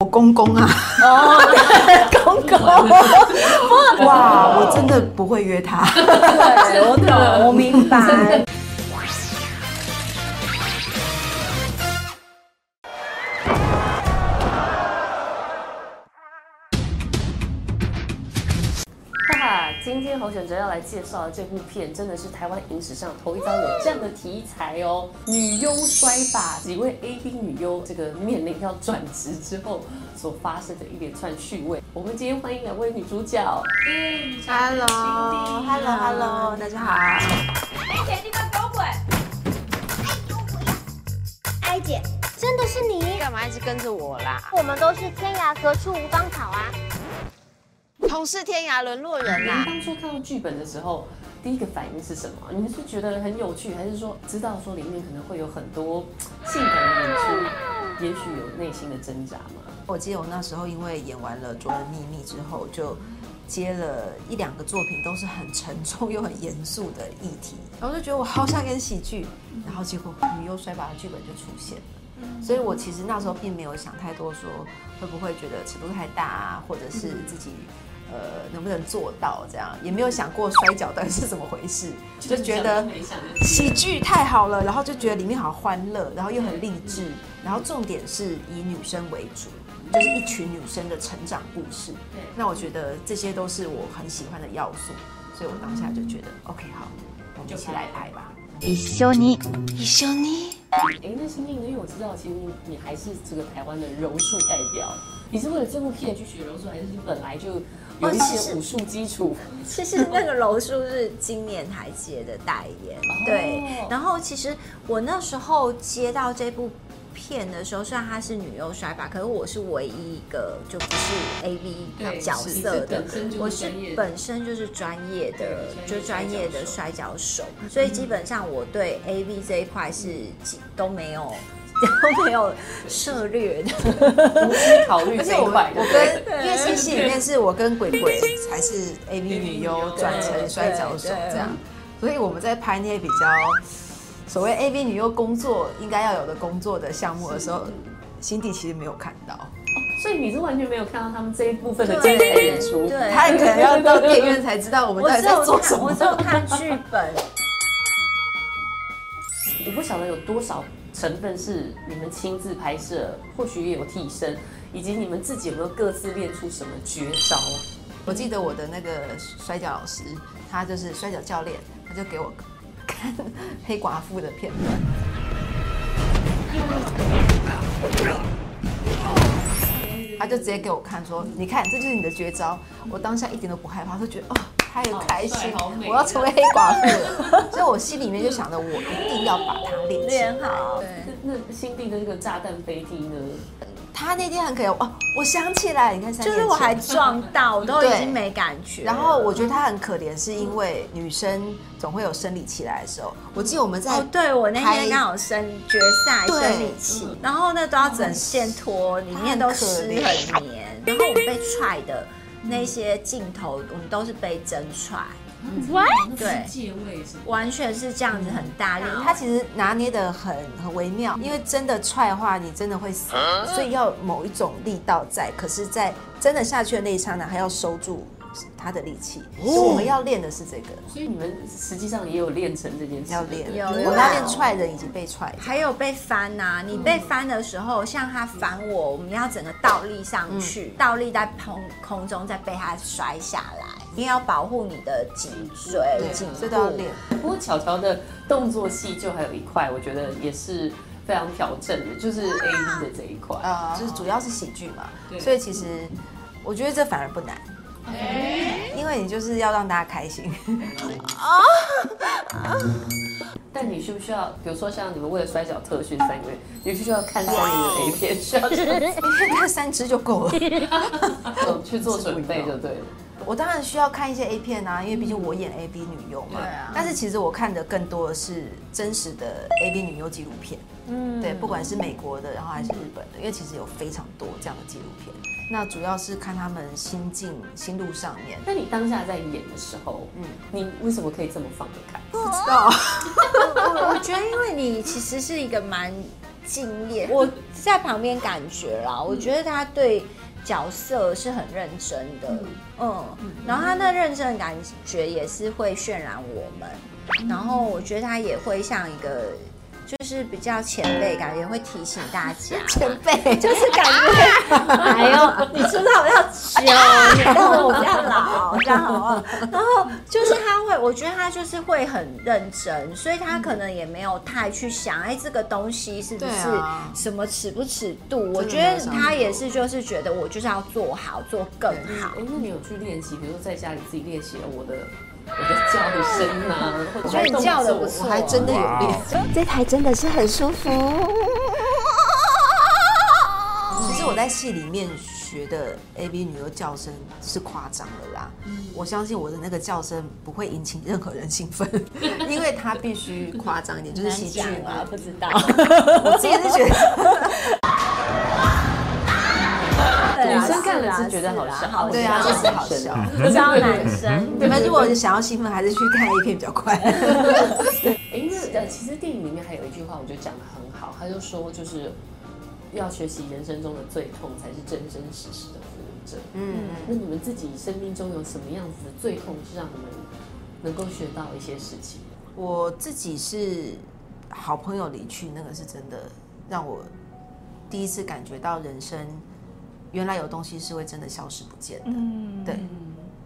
我公公啊，哦，公公，哇，我真的不会约他。对，我懂，我明白。今天侯选哲要来介绍的这部片，真的是台湾影史上头一遭有这样的题材哦。女优摔把几位 A B 女优这个面临要转职之后所发生的一连串趣味。我们今天欢迎两位女主角，Hello，Hello，Hello，大家好。哎姐，你快给我滚！哎姐，真的是你？干嘛一直跟着我啦？我们都是天涯何处无芳草啊！同是天涯沦落人你们。当初看到剧本的时候，第一个反应是什么？你们是觉得很有趣，还是说知道说里面可能会有很多性感的演出，也许有内心的挣扎吗？我记得我那时候因为演完了《卓人秘密》之后，就接了一两个作品，都是很沉重又很严肃的议题，然后就觉得我好想演喜剧，然后结果女优摔把的剧本就出现了。所以我其实那时候并没有想太多，说会不会觉得尺度太大啊，或者是自己呃能不能做到这样，也没有想过摔跤到底是怎么回事，就觉得喜剧太好了，然后就觉得里面好欢乐，然后又很励志，然后重点是以女生为主，就是一群女生的成长故事。对那我觉得这些都是我很喜欢的要素，所以我当下就觉得 OK 好，我们一起来拍吧。一緒に一緒に哎，那新颖的，因为我知道，其实你你还是这个台湾的柔术代表。你是为了这部片去学柔术，还是你本来就有一些武术基础？其实那个柔术是今年才接的代言，对。然后其实我那时候接到这部片的时候，虽然她是女优摔吧，可是我是唯一一个就不是 A V 角色的我是本身就是专业的，就专业的摔跤手，所以基本上我对 A V 这一块是都没有。都没有涉猎的，无需考虑这一块，跟戏里面是我跟鬼鬼 才是 A V 女优转成摔跤手这样，所以我们在拍那些比较所谓 A V 女优工作应该要有的工作的项目的时候，辛迪其实没有看到，所以你是完全没有看到他们这一部分的精彩演出。对。他可能要到电影院才知道我们到底在做什么。我。只有看剧本。我不晓得有多少成分是你们亲自拍摄，或许也有替身，以及你们自己有没有各自练出什么绝招？我记得我的那个摔跤老师，他就是摔跤教练，他就给我看黑寡妇的片段。他就直接给我看说：“你看，这就是你的绝招。”我当下一点都不害怕，就觉得哦，太开心我要成为黑寡妇了。所以我心里面就想着，我一定要把它练。练好，那那新地的那个炸弹飞机呢？他那天很可爱哦，我想起来，你看三就是我还撞到，我都已经没感觉。然后我觉得他很可怜，是因为女生总会有生理期来的时候。我记得我们在哦，对我那天刚好生决赛生理期，然后那都要整线脱，里面都湿很黏。然后我们被踹的那些镜头，我们都是被真踹，对。借位是完全是这样子很大力。他其实拿捏的很很微妙，因为真的踹的话，你真的会死，所以要某一种力道在。可是，在真的下去的那一刹那，还要收住他的力气。所以我们要练的是这个，所以你们实际上也有练成这件事。要练。有我们要练踹人以及被踹。还有被翻呐、你被翻的时候，像他翻我，我们要整个倒立上去，倒立在空空中，再被他摔下来，因为要保护你的脊椎、颈所以都要。练。不过巧巧的动作戏就还有一块，我觉得也是非常挑战的，就是 A V 的这一块。呃，就是主要是喜剧嘛对，所以其实我觉得这反而不难，因为你就是要让大家开心。但你需不需要，比如说像你们为了摔跤特训三个月，你需不需要看三个月 A 片，需要去一天看三支就够了。去做准备就对了。我当然需要看一些 A 片啊，因为毕竟我演 A B 女优嘛。对啊但是其实我看的更多的是真实的 A B 女优纪录片。嗯对，不管是美国的，然后还是日本的，因为其实有非常多这样的纪录片。那主要是看他们心境、心路上面。那你当下在演的时候，嗯，你为什么可以这么放得开？不知道，我我觉得，因为你其实是一个蛮敬业。我在旁边感觉啦，我觉得他对角色是很认真的，嗯，然后他那认真的感觉也是会渲染我们，然后我觉得他也会像一个。就是比较前辈感，也会提醒大家。前辈就是感觉，哎呦，你知道要修，你看我比较老，这样好不好？然后就是他会，我觉得他就是会很认真，所以他可能也没有太去想，哎，这个东西是不是什么尺不尺度？我觉得他也是，就是觉得我就是要做好，做更好哎。，那你有去练习，比如说在家里自己练习了我的我的叫声啊，或者我觉得你叫的不错我还真的有练。这台真的是很舒服。其实我在戏里面学的 A B 女优叫声是夸张的啦，我相信我的那个叫声不会引起任何人兴奋，因为它必须夸张一点，就是喜剧嘛。不知道。我自己是觉得，看了是觉得好笑，好对啊，就是好笑。招男生。你们如果想要兴奋，还是去看 A 片比较快。哎，那呃，其实电影里面还有一句话，我觉得讲的很好，他就说就是要学习人生中的最痛，才是真真实实的活着。嗯，那你们自己生命中有什么样子的最痛，是让你们能够学到一些事情？我自己是好朋友离去，那个是真的让我第一次感觉到人生原来有东西是会真的消失不见的。嗯，对，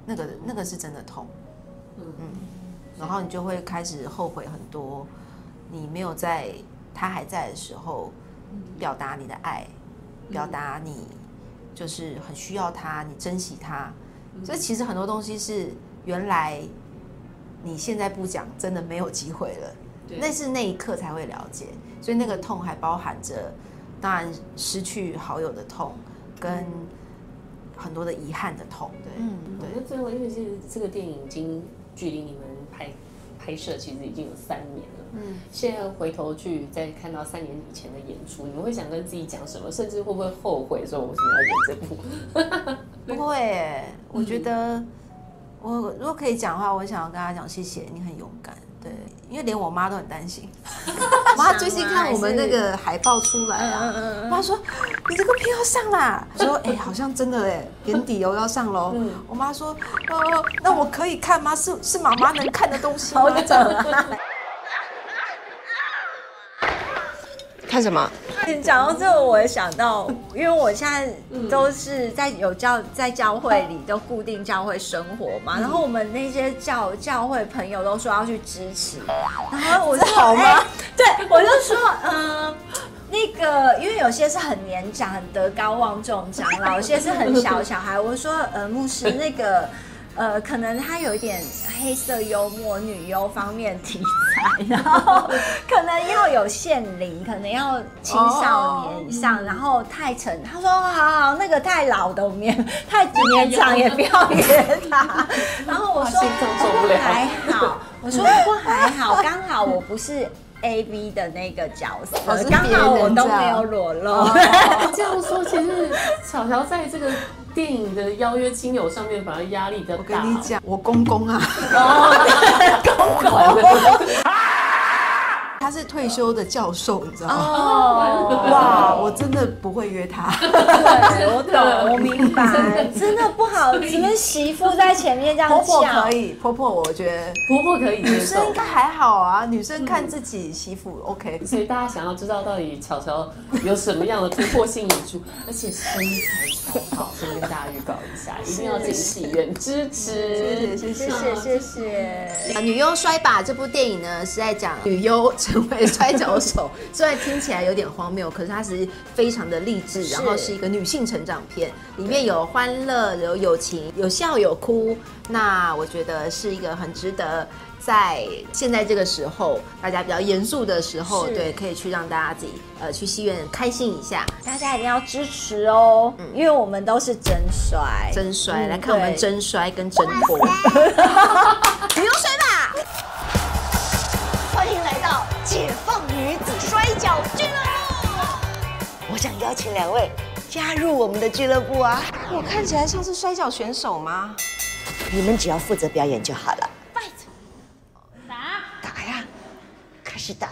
那个那个是真的痛。嗯然后你就会开始后悔很多，你没有在他还在的时候表达你的爱，表达你就是很需要他，你珍惜他。所以其实很多东西是原来你现在不讲，真的没有机会了。那是那一刻才会了解，所以那个痛还包含着，当然失去好友的痛，跟很多的遗憾的痛。对，嗯对，那最后因为其实这个电影已经距离你们拍拍摄其实已经有三年了，嗯，现在回头去再看到三年以前的演出，你们会想跟自己讲什么？甚至会不会后悔说我为什么要演这部？不会耶，我觉得我如果可以讲的话，我想要跟他讲谢谢，你很勇敢。对，因为连我妈都很担心。我妈最近看我们那个海报出来啊，我妈说你这个片要上啦。我说哎、好像真的哎，年底油要上喽。我妈说呃，那我可以看吗？是是妈妈能看的东西吗？看什么？你讲到这个，我也想到，因为我现在都是在有教在教会里都固定教会生活嘛，然后我们那些教教会朋友都说要去支持，然后我就好吗哎对，我就说，嗯、那个，因为有些是很年长、很德高望重长老，有些是很小小孩。我说，呃，牧师，那个，呃，可能他有一点黑色幽默、女优方面题材，然后可能要有限龄，可能要青少年以上，然后太沉。他说，好好，那个太老的我们也太 年长也不要约他。然后我说，还好，我说不过还好，刚好我不是 A V 的那个角色刚好我都没有裸露。这样说，其实小乔在这个电影的邀约亲友上面，反而压力比较大我。跟你讲，我公公啊，哦，他是退休的教授，你知道吗？哦，哇，我真的不会约他。对，我懂，我明白，真的不好，只能媳妇在前面这样婆婆可。以，婆婆我觉得婆婆可以接受女生应。该还好啊，女生看自己媳妇 OK。所以大家想要知道到底巧巧有什么样的突破性演出，而且身材超好，先跟大家预告一下，一定要进戏院支持。谢谢谢谢谢谢。啊，女优摔把这部电影呢是在讲女优成为摔跤手，虽然听起来有点荒谬，可是它是非常的励志，然后是一个女性成长片，里面有欢乐、有友情、有笑有哭。那我觉得是一个很值得在现在这个时候，大家比较严肃的时候，对，可以去让大家自己呃去戏院开心一下，大家一定要支持哦，因为我们都是真摔，真摔、嗯来看我们真摔跟真脱。不用摔吧。解放女子摔跤俱乐部。我想邀请两位加入我们的俱乐部啊。我看起来像是摔跤选手吗？你们只要负责表演就好了。打打。呀开始打。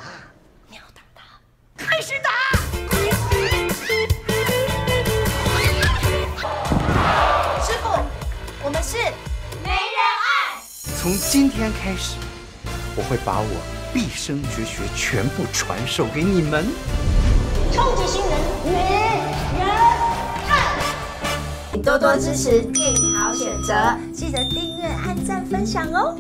你要打他。开始打。师傅我们是没人爱。从今天开始我会把我毕生绝学全部传授给你们。超级新人女人看，多多支持电影好选择，记得订阅、按赞、分享哦。